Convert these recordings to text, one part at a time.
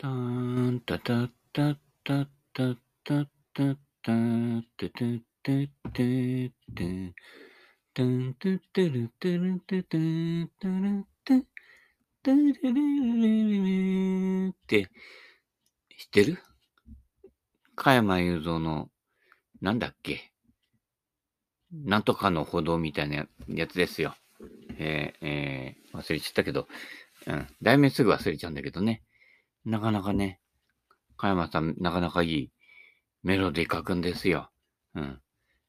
たーん、たたたたたたたたてててててたんててるてるててたるててれれれれれって知ってる加山雄三のなんだっけなんとかの歩道みたいなやつですよ。えー、えー、忘れちゃったけど、うん、題名すぐ忘れちゃうんだけどね。なかなかね、加山さん、なかなかいいメロディー書くんですよ。うん。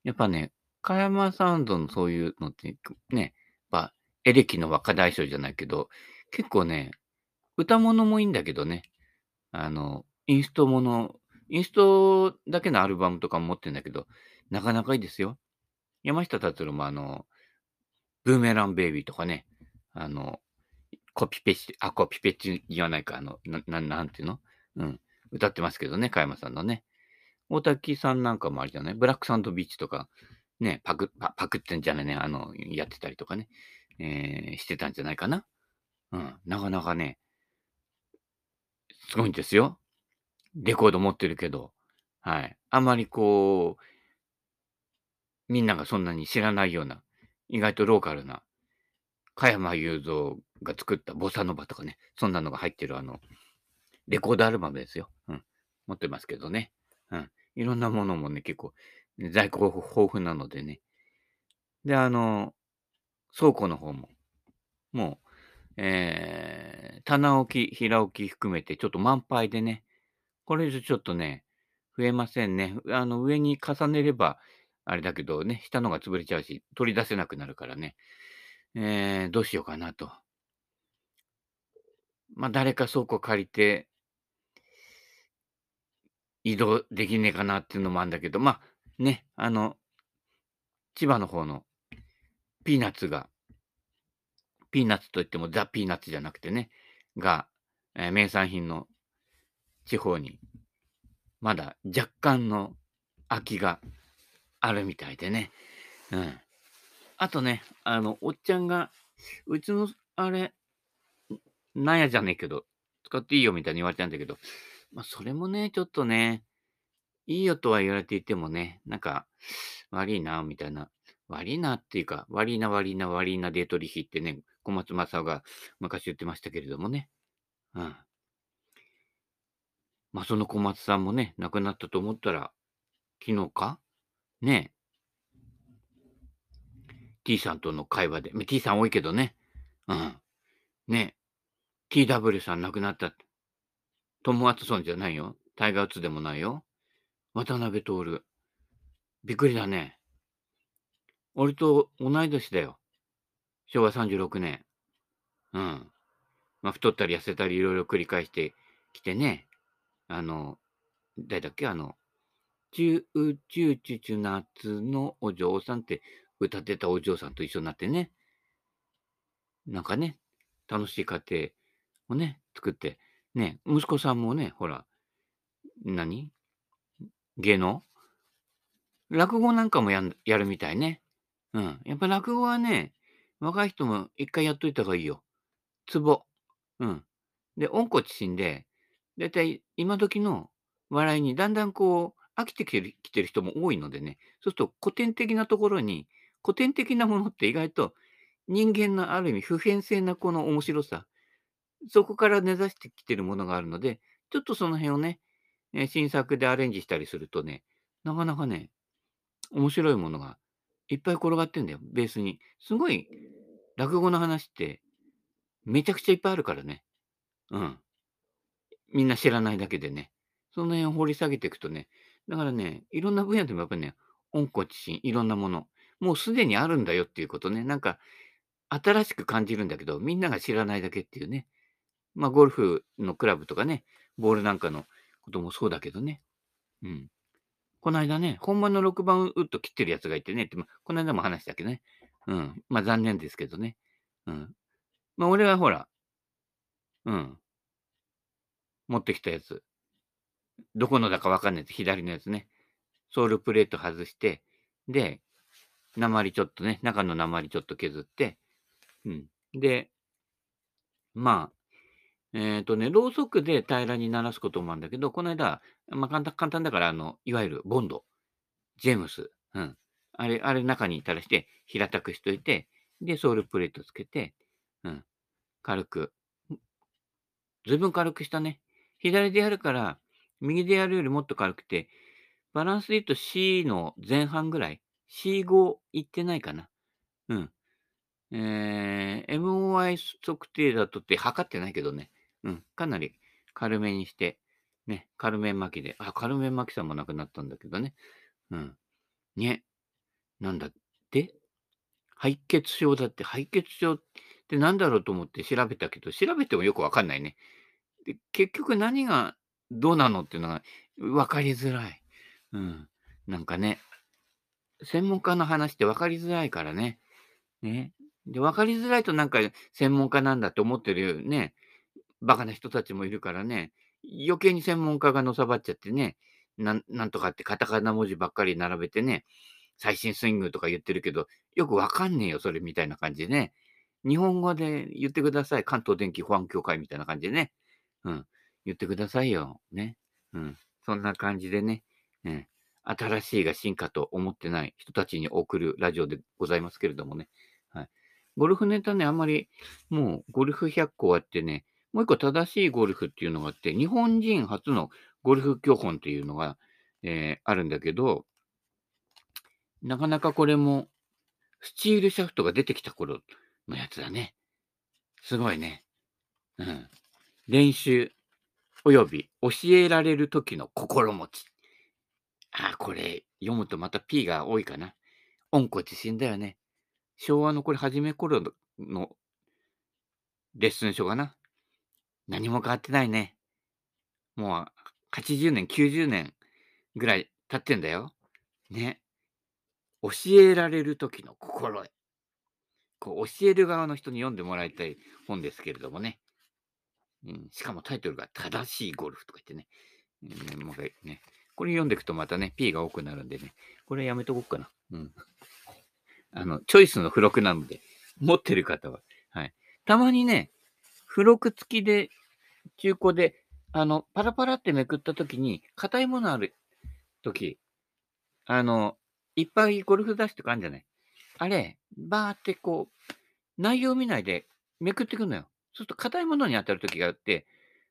やっぱね、加山サウンドのそういうのって、ね、まあ、エレキの若大将じゃないけど、結構ね、歌物もいいんだけどね、あの、インストもの、インストだけのアルバムとかも持ってんだけど、なかなかいいですよ。山下達郎もあの、ブーメランベイビーとかね、あの、コピペし、あ、コピペって言わないか、あの、な、ななんていうの？うん。歌ってますけどね、加山さんのね。大滝さんなんかもあるじゃない？ブラックサンドビーチとか、ね、パク、パパクってんじゃないね、あの、やってたりとかね、えー、してたんじゃないかな？うん。なかなかね、すごいんですよ。レコード持ってるけど、はい。あまりこう、みんながそんなに知らないような、意外とローカルな、加山雄三が作ったボサノバとかね、そんなのが入ってるあの、レコードアルバムですよ。うん。持ってますけどね。うん。いろんなものもね、結構、在庫豊富なのでね。で、あの、倉庫の方も、もう、えー、棚置き、平置き含めてちょっと満杯でね、これ以上ちょっとね、増えませんね。あの、上に重ねれば、あれだけどね、下のが潰れちゃうし、取り出せなくなるからね。えー、どうしようかなと。まあ、誰か倉庫借りて、移動できねえかなっていうのもあるんだけど、まあ、ね、あの、千葉の方のピーナッツが、ピーナッツといってもザ・ピーナッツじゃなくてね、が、えー名産品の地方に、まだ若干の空きがあるみたいでね。うん。あとね、あの、おっちゃんが、うちの、あれ、なんやじゃねえけど、使っていいよみたいに言われたんだけど、まあ、それもね、ちょっとね、いいよとは言われていてもね、なんか、悪いな、みたいな。悪いなっていうか、悪いな、悪いな、悪いなデートリヒってね、小松正夫が昔言ってましたけれどもね。うん。まあ、その小松さんもね、亡くなったと思ったら、昨日かねえ。T さんとの会話で、T さん多いけどね。うん。ね。TW さん亡くなった。トム・ワトソンじゃないよ。タイガー・ウッズでもないよ。渡辺徹。びっくりだね。俺と同い年だよ。昭和36年。うん。まあ、太ったり痩せたりいろいろ繰り返してきてね。あの、誰だっけ？あの、チューチューチュチュ夏のお嬢さんって歌ってたお嬢さんと一緒になってね。なんかね、楽しい家庭をね、作って、ね、息子さんもね、ほら、何？芸能？落語なんかもややるみたいね。うん。やっぱ落語はね、若い人も一回やっといた方がいいよ。ツボ。うん。で、温故知新で、だいたい今時の笑いにだんだんこう、飽きてきてるきてる人も多いのでね、そうすると古典的なところに、古典的なものって意外と人間のある意味普遍性なこの面白さ、そこから根ざしてきてるものがあるので、ちょっとその辺をね、え新作でアレンジしたりするとね、なかなかね、面白いものがいっぱい転がってんだよ、ベースに。すごい、落語の話ってめちゃくちゃいっぱいあるからね。うん。みんな知らないだけでね。その辺を掘り下げていくとね、だからね、いろんな分野でもやっぱりね、温故知新、いろんなもの、もうすでにあるんだよっていうことね、なんか、新しく感じるんだけど、みんなが知らないだけっていうね。まあ、ゴルフのクラブとかね、ボールなんかのこともそうだけどね。うん。この間ね、本番の6番ウッド切ってるやつがいてね、ってこの間も話したけどね。うん。まあ、残念ですけどね。うん。まあ、俺はほら、うん。持ってきたやつ。どこのだかわかんないやつ、左のやつね。ソールプレート外して、で、鉛ちょっとね、中の鉛ちょっと削って、うん。で、まあ、えっとね、ろうそくで平らにならすこともあるんだけど、この間、ま、簡単簡単だから、あの、いわゆるボンド、ジェームス、うん。あれあれ中に垂らして平たくしといて、で、ソールプレートつけて、うん、軽く、ずいぶん軽くしたね。左でやるから、右でやるよりもっと軽くて、バランスで言うと C の前半ぐらい、C5 いってないかな。うん。ええ、MOI 測定だとって測ってないけどね。うん、かなり軽めにして、ね、軽め巻きで、あ、軽め巻きさんも亡くなったんだけどね。うん。ね。なんだって？敗血症だって、敗血症ってなんだろうと思って調べたけど、調べてもよくわかんないね。で、結局何がどうなのっていうのが分かりづらい。うん。なんかね、専門家の話って分かりづらいからね。ね。で、分かりづらいとなんか専門家なんだって思ってるね、バカな人たちもいるからね、余計に専門家がのさばっちゃってね、なんなんとかってカタカナ文字ばっかり並べてね、最新スイングとか言ってるけど、よくわかんねえよ、それみたいな感じでね。日本語で言ってください。関東電気保安協会みたいな感じでね。うん。言ってくださいよ。ね。うん。そんな感じでね。うん。新しいが進化と思ってない人たちに送るラジオでございますけれどもね。はい。ゴルフネタね、あんまり、もうゴルフ100個あってね、もう一個正しいゴルフっていうのがあって、日本人初のゴルフ教本っていうのが、えー、あるんだけど、なかなかこれも、スチールシャフトが出てきた頃のやつだね。すごいね。うん。練習、および教えられる時の心持ち。あ、これ読むとまた P が多いかな。温故知新だよね。昭和のこれ初め頃のレッスン書かな。何も変わってないね。もう80年、90年ぐらい経ってんだよ。ね。教えられる時の心得。こう教える側の人に読んでもらいたい本ですけれどもね。うん、しかもタイトルが正しいゴルフとか言ってね。うん、もう一回ね。これ読んでいくとまたね、P が多くなるんでね。これやめとこうかな。うん。あの、チョイスの付録なので、持ってる方は。はい。たまにね、付録付きで、中古で、あの、パラパラってめくったときに、硬いものあるとき、あの、いっぱいゴルフ雑誌とかあるんじゃないあれ、バーってこう、内容見ないでめくってくんのよ。そうすると硬いものに当たるときがあって、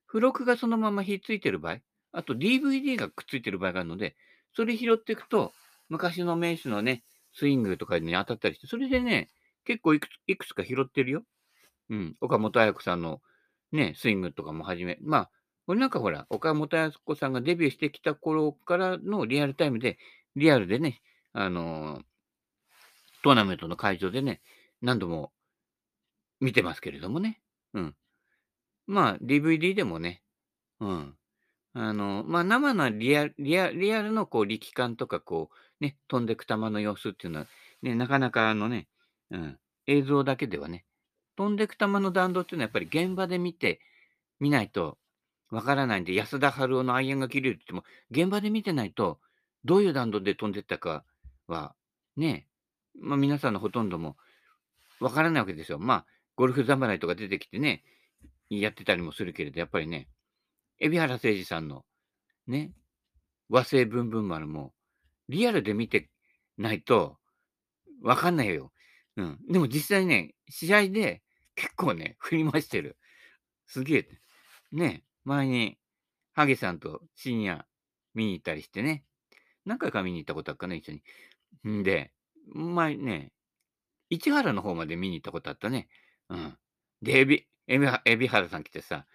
付録がそのままひっついてる場合、あと DVD がくっついてる場合があるので、それ拾っていくと、昔の名手のね、スイングとかに当たったりして、それでね、結構いくついくつか拾ってるよ。うん。岡本彩子さんのね、スイングとかも始め、まあ、これなんかほら、岡本彩子さんがデビューしてきた頃からのリアルタイムで、リアルでね、あのー、トーナメントの会場でね、何度も見てますけれどもね。うん。まあ、DVD でもね、うん。あの、まあ、生のリアル、リアリアルのこう力感とか、こう、ね、飛んでく球の様子っていうのは、ね、なかなかあのね、うん、映像だけではね、飛んでく球の弾道っていうのはやっぱり現場で見て、見ないとわからないんで、安田春夫のアイアンが切れるって言っても、現場で見てないと、どういう弾道で飛んでったかは、ね、まあ皆さんのほとんどもわからないわけですよ。まあ、ゴルフ侍とか出てきてね、やってたりもするけれど、やっぱりね、海老原誠二さんの、ね、和製ブンブン丸も、リアルで見てないと、わかんないよ。うん。でも実際ね、試合で結構ね、振り回してる。すげえ。ね、前に、ハゲさんと深夜見に行ったりしてね、何回か見に行ったことあるかな、一緒に。んで、前ね、市原の方まで見に行ったことあったね。うん。で、エビ、エビエビ原さん来てさ、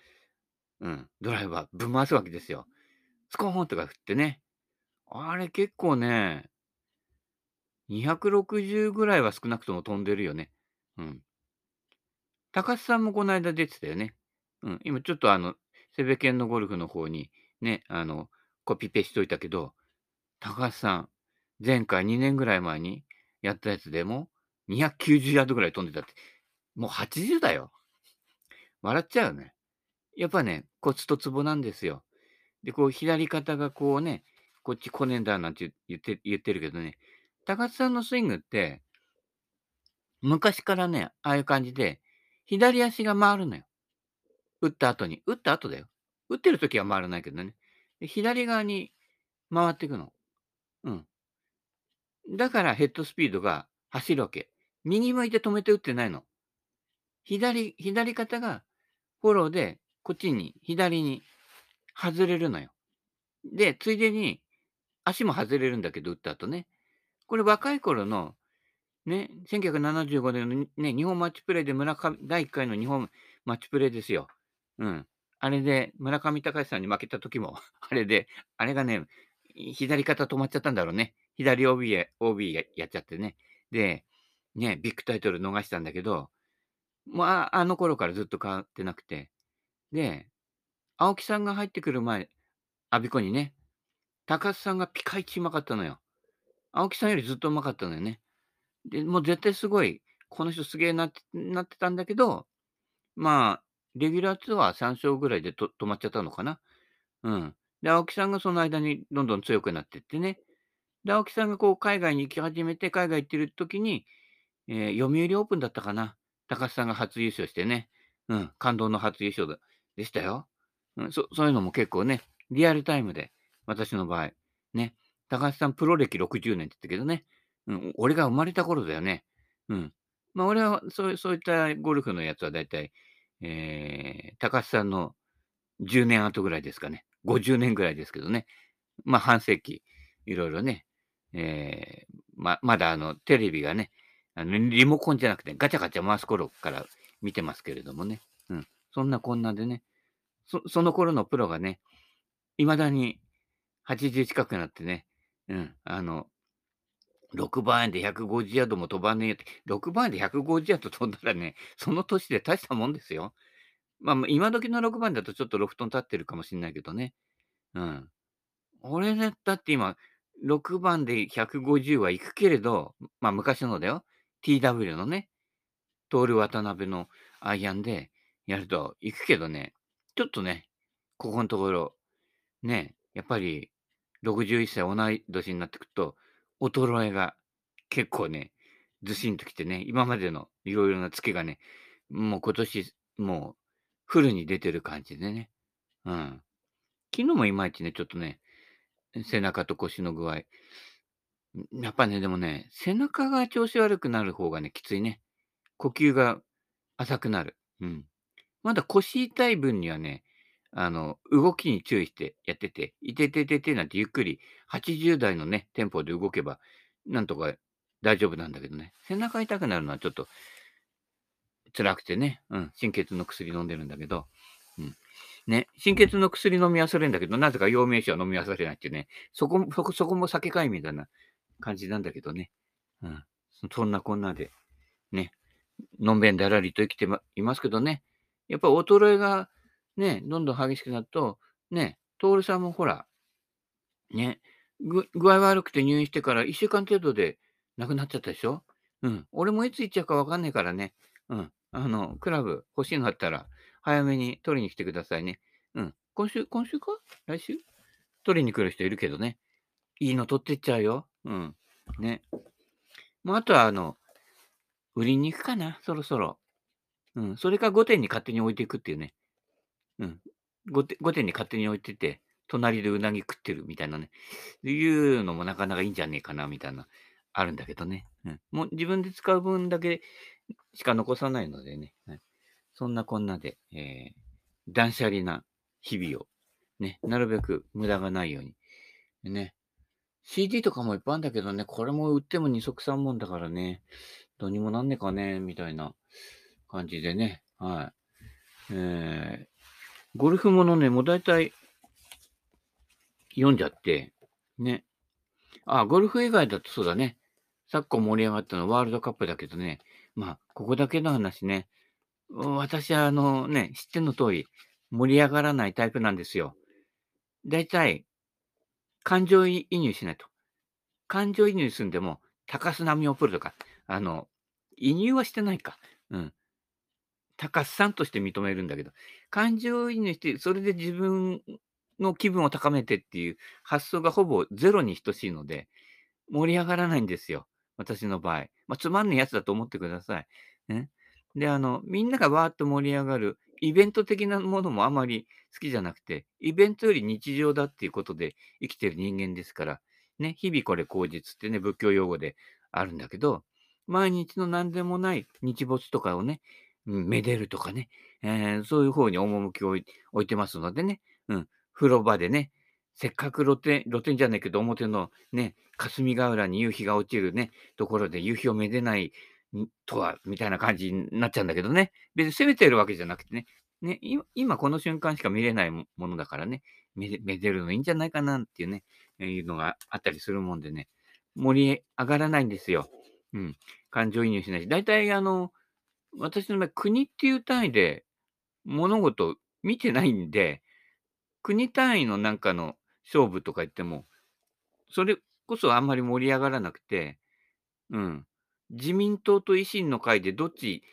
うん、ドライバーぶん回すわけですよ。スコーンとか振ってね。あれ結構ね、260ぐらいは少なくとも飛んでるよね。うん。高須さんもこの間出てたよね。うん。今ちょっとあの、セベケンのゴルフの方にね、あの、コピペしといたけど、高須さん、前回2年ぐらい前にやったやつでも、290ヤードぐらい飛んでたって。もう80だよ。笑っちゃうよね。やっぱね、コツとツボなんですよ。で、こう、左肩がこうね、こっち来ねえんだなんて言って言ってるけどね、高津さんのスイングって、昔からね、ああいう感じで、左足が回るのよ。打った後に。打った後だよ。打ってる時は回らないけどね。左側に回っていくの。うん。だからヘッドスピードが走るわけ。右向いて止めて打ってないの。左、左肩がフォローで、こっちに、左に外れるのよ。で、ついでに足も外れるんだけど、打った後ね。これ若い頃の、ね、1975年のね、日本マッチプレイで村上、第1回の日本マッチプレイですよ。うん。あれで村上隆さんに負けた時も、あれで、あれがね、左肩止まっちゃったんだろうね。左 OB や OB ややっちゃってね。で、ね、ビッグタイトル逃したんだけど、まあ、あの頃からずっと変わってなくて。で、青木さんが入ってくる前、アビコにね、高須さんがピカイチうまかったのよ。青木さんよりずっとうまかったのよね。で、もう絶対すごい、この人すげえなってなってたんだけど、まあ、レギュラーツアー3勝ぐらいでと止まっちゃったのかな。うん。で、青木さんがその間にどんどん強くなってってね。で、青木さんがこう海外に行き始めて、海外行ってる時に、えー、読売オープンだったかな。高須さんが初優勝してね。うん、感動の初優勝でしたよ。うん、そそういうのも結構ね、リアルタイムで、私の場合、ね、高橋さんプロ歴60年って言ったけどね、うん、俺が生まれた頃だよね。うん。まあ、俺はそうそういったゴルフのやつは大体、えー、高橋さんの10年後ぐらいですかね。50年ぐらいですけどね。まあ、半世紀、いろいろね、えー、ま、まだあの、テレビがね、あのリモコンじゃなくてガチャガチャ回す頃から見てますけれどもね。うん。そんなこんなでね、そその頃のプロがね、未だに80近くなってね、うん、あの、6番円で150ヤードも飛ばねえって、6番円で150ヤード飛んだらね、その年で大したもんですよ。まあ、今時の6番だとちょっとロフトに立ってるかもしれないけどね。うん。俺だって今、6番で150は行くけれど、まあ昔のだよ。TW のね、トール渡辺のアイアンでやると行くけどね、ちょっとね、ここのところ、ね、やっぱり61歳同い年になってくると、衰えが結構ね、ずしんときてね、今までのいろいろなツケがね、もう今年、もうフルに出てる感じでね。うん。昨日もいまいちね、ちょっとね、背中と腰の具合。やっぱね、でもね、背中が調子悪くなる方がね、きついね。呼吸が浅くなる。うん。まだ腰痛い分にはね、あの、動きに注意してやってて、いててててなんてゆっくり80代のね、テンポで動けば、なんとか大丈夫なんだけどね。背中痛くなるのはちょっと辛くてね、うん、心血の薬飲んでるんだけど、うん。ね、心血の薬飲み忘れんだけど、なぜか陽明酒は飲み忘れないっていうね、そこも、そこ、そこも酒会みたいな感じなんだけどね。うん。そんなこんなで、ね、のんべんだらりと生きていますけどね、やっぱ衰えがね、どんどん激しくなると、ね、徹さんもほら、ね、具合悪くて入院してから1週間程度で亡くなっちゃったでしょ？うん。俺もいつ行っちゃうかわかんないからね。うん。あの、クラブ欲しいのあったら、早めに取りに来てくださいね。うん。今週、今週か？来週？取りに来る人いるけどね。いいの取ってっちゃうよ。うん。ね。もうあとは、あの、売りに行くかな、そろそろ。うん。それか5点に勝手に置いていくっていうね。うん。5点 ,5 点に勝手に置いてて、隣でうなぎ食ってるみたいなね。いうのもなかなかいいんじゃねえかな、みたいな、あるんだけどね。うん。もう自分で使う分だけしか残さないのでね。はい、そんなこんなで、えー、断捨離な日々を、ね、なるべく無駄がないように。ね。CD とかもいっぱいあるんだけどね、これも売っても二足三本だからね、どうにもなんねえかね、みたいな感じでね。はい。えー、ゴルフものね、もう大体読んじゃって、ね。あ、ゴルフ以外だとそうだね。昨今盛り上がったのはワールドカップだけどね。まあ、ここだけの話ね。私はあのね、知っての通り、盛り上がらないタイプなんですよ。大体、感情移入しないと。感情移入すんでも、高須波をプロとか、あの、移入はしてないか。うん。高須さんとして認めるんだけど、感情移入して、それで自分の気分を高めてっていう発想がほぼゼロに等しいので、盛り上がらないんですよ。私の場合。まあ、つまんないやつだと思ってください。ね。で、あの、みんながわーっと盛り上がるイベント的なものもあまり好きじゃなくて、イベントより日常だっていうことで生きてる人間ですから、ね、日々これ口実ってね、仏教用語であるんだけど、毎日の何でもない日没とかをね、うん、めでるとかね、えー、そういう方に趣を置いてますのでね、うん、風呂場でね、せっかく露天、露天じゃないけど、表のね、霞ヶ浦に夕日が落ちるね、ところで夕日をめでないとは、みたいな感じになっちゃうんだけどね。別に責めてるわけじゃなくてね、ね、今この瞬間しか見れないものだからね、めめでるのいいんじゃないかなっていうね、いうのがあったりするもんでね、盛り上がらないんですよ。うん。感情移入しないし。大体あの、私の場合、国っていう単位で物事見てないんで、国単位のなんかの勝負とか言っても、それこそあんまり盛り上がらなくて、うん。自民党と維新の会でどっち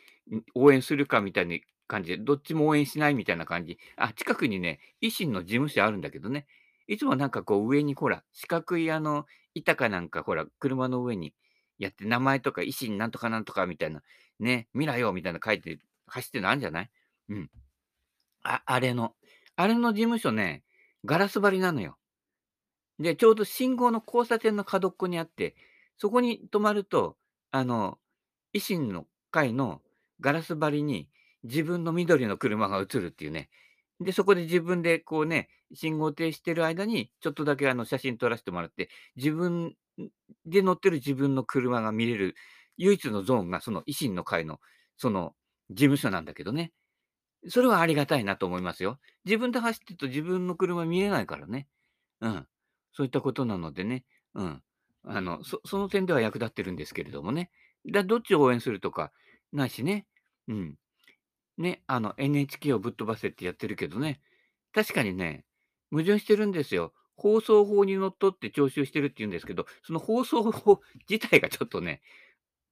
応援するかみたいな感じで、どっちも応援しないみたいな感じ。あ、近くにね、維新の事務所あるんだけどね。いつもなんかこう上にほら、四角いあの、板かなんかほら、車の上にやって、名前とか維新なんとかなんとかみたいな、ね、見らよみたいな書いて走ってるのあるんじゃない？うん。あ、あれの。あれの事務所ね、ガラス張りなのよ。で、ちょうど信号の交差点の角っこにあって、そこに止まると、あの、維新の会のガラス張りに自分の緑の車が映るっていうね。で、そこで自分でこうね、信号停止してる間に、ちょっとだけあの写真撮らせてもらって、自分で乗ってる自分の車が見れる唯一のゾーンがその維新の会のその事務所なんだけどね。それはありがたいなと思いますよ。自分で走ってると自分の車見えないからね。うん。そういったことなのでね。うん。あの、そその点では役立ってるんですけれどもね。だどっちを応援するとかないしね。うん。ね、あの NHK をぶっ飛ばせってやってるけどね。確かにね、矛盾してるんですよ。放送法にのっとって徴収してるって言うんですけど、その放送法 自体がちょっとね、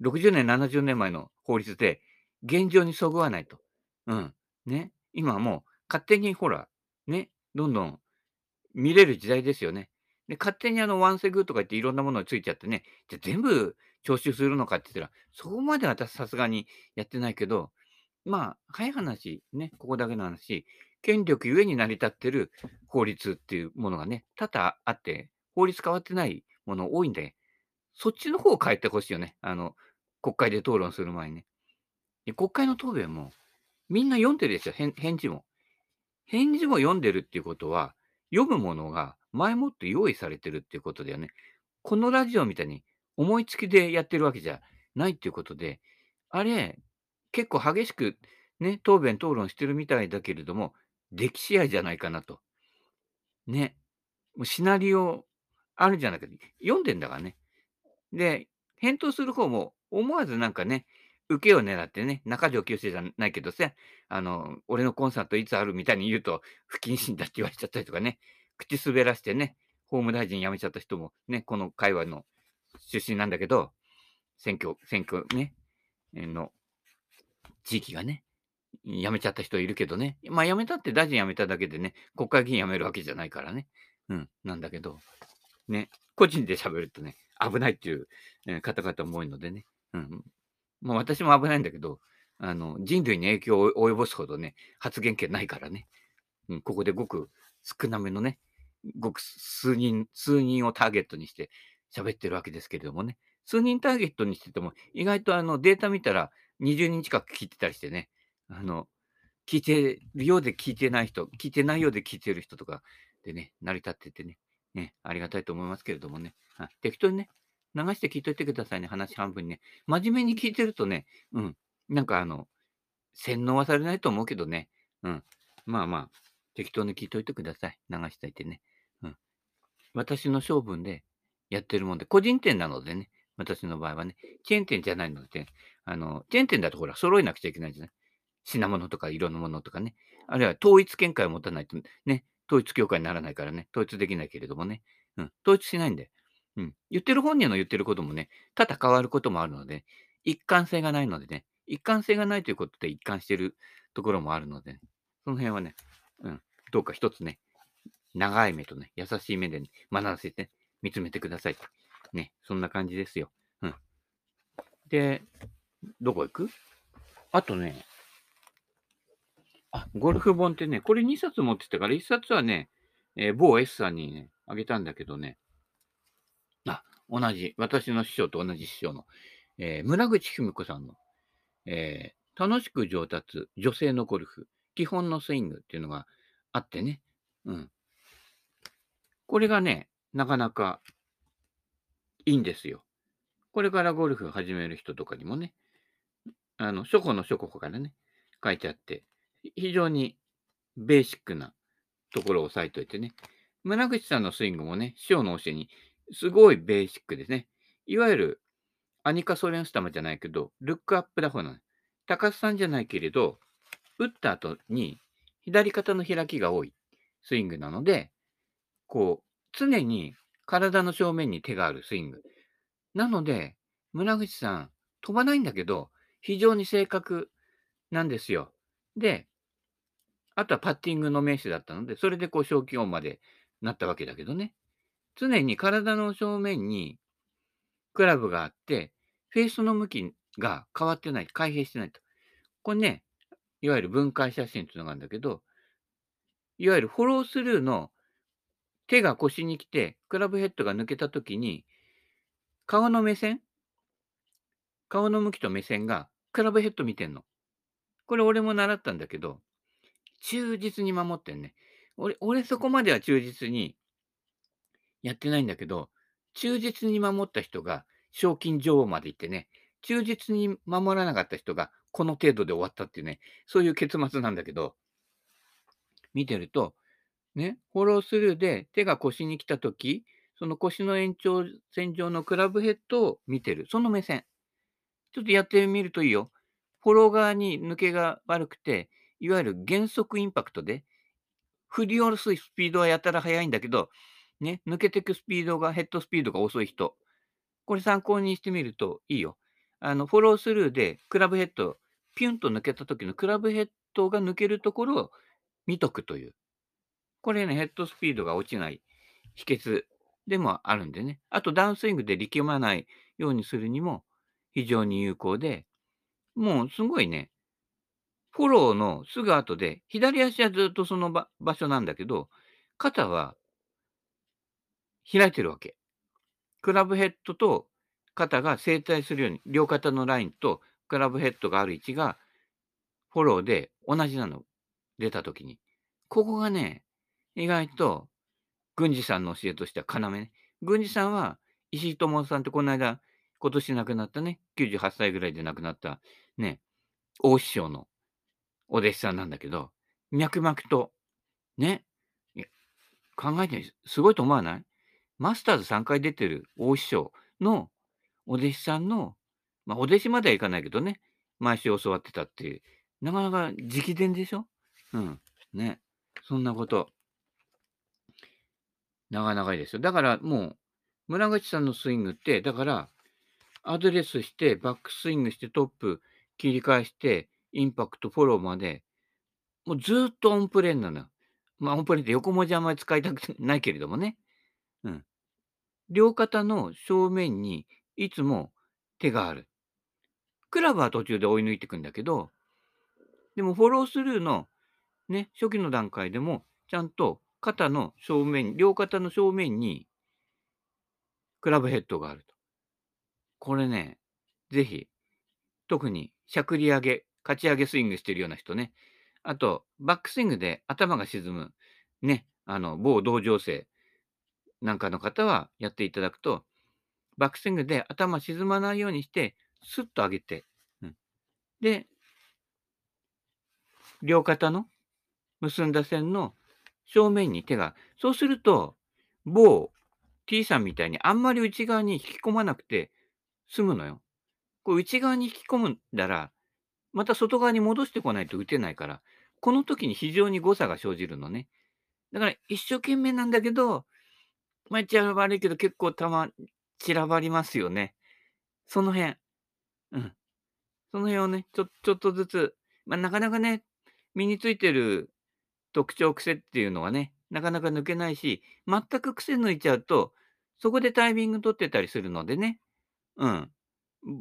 60年、70年前の法律で、現状にそぐわないと。うん。ね。今はもう勝手にほら、ね、どんどん見れる時代ですよね。で、勝手にあのワンセグとか言っていろんなものがついちゃってね、じゃ全部徴収するのかって言ったら、そこまで私さすがにやってないけど、まあ、早い話、ね、ここだけの話、権力ゆえに成り立ってる法律っていうものがね、多々あって、法律変わってないもの多いんで、そっちの方を変えてほしいよね。あの、国会で討論する前にね。国会の答弁も、みんな読んでるですよ、返事も。返事も読んでるっていうことは、読むものが前もって用意されてるっていうことだよね。このラジオみたいに思いつきでやってるわけじゃないっていうことで、あれ、結構激しくね、答弁討論してるみたいだけれども、歴史愛じゃないかなと。ね。もうシナリオあるじゃなくて、読んでんだからね。で、返答する方も思わずなんかね、受けを狙ってね、中条清じゃないけどさ、あの、俺のコンサートいつあるみたいに言うと、不謹慎だって言われちゃったりとかね、口滑らしてね、法務大臣辞めちゃった人もね、この会話の出身なんだけど、選挙、選挙ね、の地域がね、辞めちゃった人いるけどね。まあ辞めたって大臣辞めただけでね、国会議員辞めるわけじゃないからね。うん、なんだけど、ね、個人で喋るとね、危ないっていう、方々も多いのでね。うん。まあ私も危ないんだけど、あの、人類に影響を及ぼすほどね、発言権ないからね。うん、ここでごく少なめのね、ごく数人、数人をターゲットにして喋ってるわけですけれどもね。数人ターゲットにしてても、意外とあのデータ見たら20人近く聞いてたりしてね、あの、聞いてるようで聞いてない人、聞いてないようで聞いてる人とかでね、成り立っててね、ね、ありがたいと思いますけれどもね、は、適当にね、流して聞いといてくださいね、話半分にね。真面目に聞いてるとね、うん、なんかあの、洗脳はされないと思うけどね、うん、まあまあ、適当に聞いといてください。流しておいてね。うん。私の性分でやってるもんで、個人店なのでね、私の場合はね、チェーン店じゃないので、あの、チェーン店だとほら、揃えなくちゃいけないじゃない。品物とか色のものとかね。あるいは統一見解を持たないとね、統一教会にならないからね、統一できないけれどもね。うん、統一しないんで。うん。言ってる本人の言ってることもね、多々変わることもあるので、一貫性がないのでね、一貫性がないということで一貫してるところもあるので、ね、その辺はね、うん、どうか一つね、長い目とね、優しい目で、ね、学ばせて、見つめてください。ね、そんな感じですよ。うん。で、どこ行く？あとね、あ、ゴルフ本ってね、これ2冊持ってたから、1冊はね、えー某 S さんにね、あげたんだけどね、あ、同じ、私の師匠と同じ師匠の、えー村口文子さんの、えー楽しく上達、女性のゴルフ、基本のスイングっていうのがあってね、うん。これがね、なかなかいいんですよ。これからゴルフ始める人とかにもね、あの、初歩の初歩からね、書いてあって、非常にベーシックなところを押さえておいてね。村口さんのスイングもね、師匠の教えに、すごいベーシックですね。いわゆる、アニカ・ソレンスタマじゃないけど、ルックアップダフなの。高須さんじゃないけれど、打った後に左肩の開きが多いスイングなので、こう、常に体の正面に手があるスイング。なので、村口さん、飛ばないんだけど、非常に正確なんですよ。で、あとはパッティングの名手だったので、それでこう賞金王までなったわけだけどね。常に体の正面にクラブがあって、フェースの向きが変わってない、開閉してないと。これね、いわゆる分解写真っていうのがあるんだけど、いわゆるフォロースルーの手が腰に来て、クラブヘッドが抜けたときに、顔の目線？顔の向きと目線がクラブヘッド見てんの。これ俺も習ったんだけど、忠実に守ってんね。俺、俺そこまでは忠実にやってないんだけど、忠実に守った人が賞金女王まで行ってね、忠実に守らなかった人がこの程度で終わったっていうね、そういう結末なんだけど、見てると、ね、フォロースルーで手が腰に来たとき、その腰の延長線上のクラブヘッドを見てる。その目線。ちょっとやってみるといいよ。フォロー側に抜けが悪くて、いわゆる減速インパクトで、振り下ろすスピードはやたら速いんだけど、ね、抜けていくスピードが、ヘッドスピードが遅い人。これ参考にしてみるといいよ。あの、フォロースルーでクラブヘッド、ピュンと抜けた時のクラブヘッドが抜けるところを見とくという。これね、ヘッドスピードが落ちない秘訣でもあるんでね。あとダウンスイングで力まないようにするにも非常に有効で、もうすごいね、フォローのすぐ後で、左足はずっとその場所なんだけど、肩は開いてるわけ。クラブヘッドと肩が正対するように、両肩のラインとクラブヘッドがある位置がフォローで同じなの。出たときに。ここがね、意外と、郡司さんの教えとしては要ね。郡司さんは、石井智さんってこの間、今年亡くなったね、98歳ぐらいで亡くなった、ね、大師匠のお弟子さんなんだけど、脈々と、ね、考えてすごいと思わない？マスターズ3回出てる大師匠のお弟子さんの、まあ、お弟子まではいかないけどね、毎週教わってたっていう、なかなか直伝でしょ？うん。ね。そんなこと。なかなかいいですよ。だからもう、村口さんのスイングって、だから、アドレスして、バックスイングして、トップ切り返して、インパクト、フォローまで、もうずっとオンプレーンなのよ。まあ、オンプレーンって横文字あんまり使いたくないけれどもね。うん。両肩の正面にいつも手がある。クラブは途中で追い抜いていくんだけど、でもフォロースルーのね、初期の段階でも、ちゃんと肩の正面、両肩の正面にクラブヘッドがあると。これね、ぜひ、特にしゃくり上げ、勝ち上げスイングしてるような人ね。あと、バックスイングで頭が沈む、ね、あの、某同情生なんかの方はやっていただくと、バックスイングで頭沈まないようにして、スッと上げて、うん、で、両肩の結んだ線の正面に手が、そうすると、某 T さんみたいにあんまり内側に引き込まなくて済むのよ。こう内側に引き込んだら、また外側に戻してこないと打てないから、この時に非常に誤差が生じるのね。だから一生懸命なんだけど、まあ言っちゃ悪いけど結構たま、散らばりますよね。その辺。うん。その辺をね、ちょ、ちょっとずつ、まあなかなかね、身についてる特徴、癖っていうのはね、なかなか抜けないし、全く癖抜いちゃうと、そこでタイミング取ってたりするのでね。うん。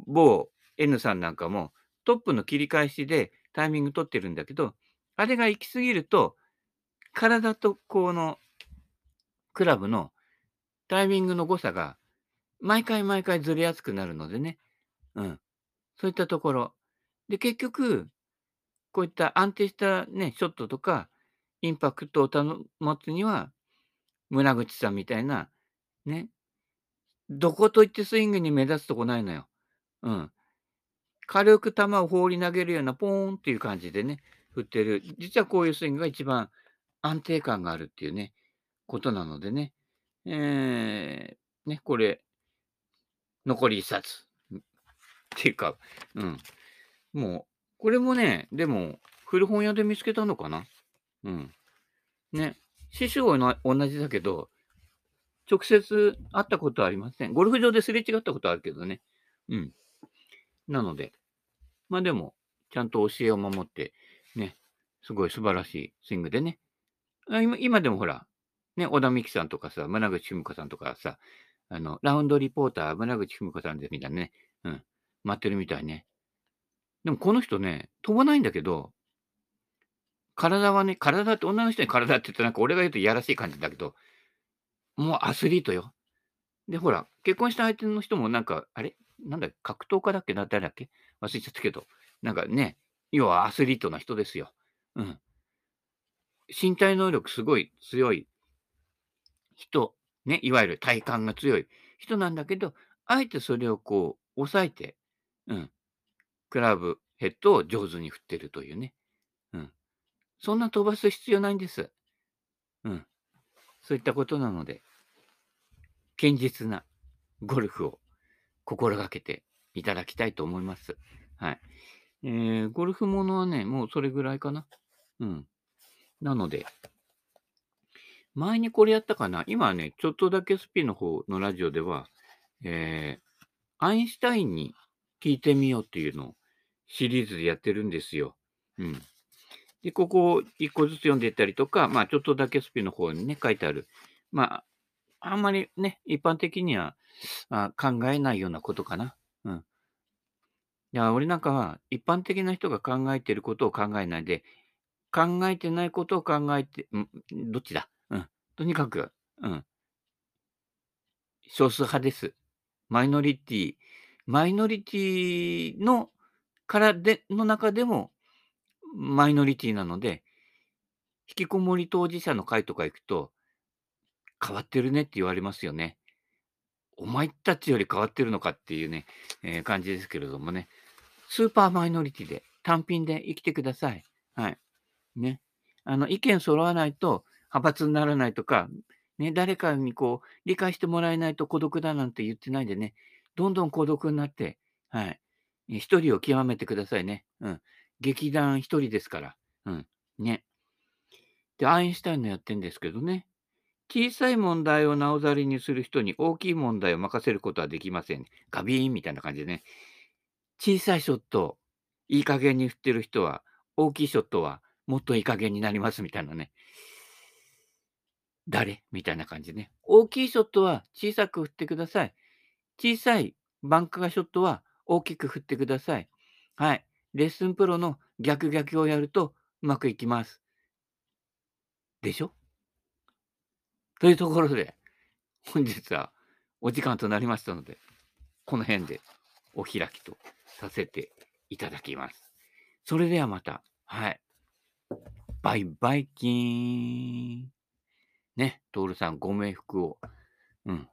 某 N さんなんかも、トップの切り返しでタイミング取ってるんだけど、あれが行き過ぎると、体とこの、クラブのタイミングの誤差が、毎回毎回ずれやすくなるのでね。うん。そういったところ。で、結局、こういった安定したね、ショットとか、インパクトを保つには、村口さんみたいな、ね、どこといってスイングに目立つとこないのよ。うん。軽く球を放り投げるようなポーンっていう感じでね、振ってる。実はこういうスイングが一番安定感があるっていうね、ことなのでね。えー、ね、これ、残り1冊。っていうか、うん。もう、これもね、でも、古本屋で見つけたのかな？うん。ね。師匠は同じだけど、直接会ったことはありません。ゴルフ場ですれ違ったことはあるけどね。うん。なので、まあでも、ちゃんと教えを守って、ね、すごい素晴らしいスイングでね。今今でもほら、ね、小田美樹さんとかさ、村口文子さんとかさ、あの、ラウンドリポーター、村口文子さんでみたいなね、うん、待ってるみたいね。でもこの人ね、飛ばないんだけど、体はね、体って女の人に体って言ってなんか俺が言うといやらしい感じだけど、もうアスリートよ。で、ほら、結婚した相手の人もなんか、あれ？なんだっけ格闘家だっけ？な誰だっけ？忘れちゃったけど、なんかね、要はアスリートな人ですよ。うん。身体能力すごい強い人、ね、いわゆる体幹が強い人なんだけど、あえてそれをこう、抑えて、うん、クラブヘッドを上手に振ってるというね。うん。そんな飛ばす必要ないんです。うん。そういったことなので、堅実なゴルフを心がけていただきたいと思います。はい。えー、ゴルフものはね、もうそれぐらいかな。うん。なので、前にこれやったかな今ね、ちょっとだけスピの方のラジオでは、えー、アインシュタインに聞いてみようっていうのをシリーズでやってるんですよ。うん。で、ここを一個ずつ読んでいったりとか、まあ、ちょっとだけスピの方にね、書いてある。まあ、あんまりね、一般的にはあ考えないようなことかな。うん。いや、俺なんかは、一般的な人が考えてることを考えないで、考えてないことを考えて、んどっちだ？うん。とにかく、うん。少数派です。マイノリティ、マイノリティのからで、の中でも、マイノリティなので、引きこもり当事者の会とか行くと、変わってるねって言われますよね。お前たちより変わってるのかっていうね、えー、感じですけれどもね。スーパーマイノリティで、単品で生きてください。はい。ね。あの、意見揃わないと派閥にならないとか、ね、誰かにこう、理解してもらえないと孤独だなんて言ってないでね、どんどん孤独になって、はい。一人を極めてくださいね。うん。劇団一人ですから。うん。ね。で、アインシュタインのやってんですけどね。小さい問題をなおざりにする人に大きい問題を任せることはできません。ガビーンみたいな感じでね。小さいショット、いい加減に振ってる人は、大きいショットはもっといい加減になりますみたいなね。誰みたいな感じでね。大きいショットは小さく振ってください。小さいバンカーショットは大きく振ってください。はい。レッスンプロの逆逆をやるとうまくいきます。でしょ？というところで、本日はお時間となりましたので、この辺でお開きとさせていただきます。それではまた、はい。バイバイキーン。ね、トールさんご冥福を。うん。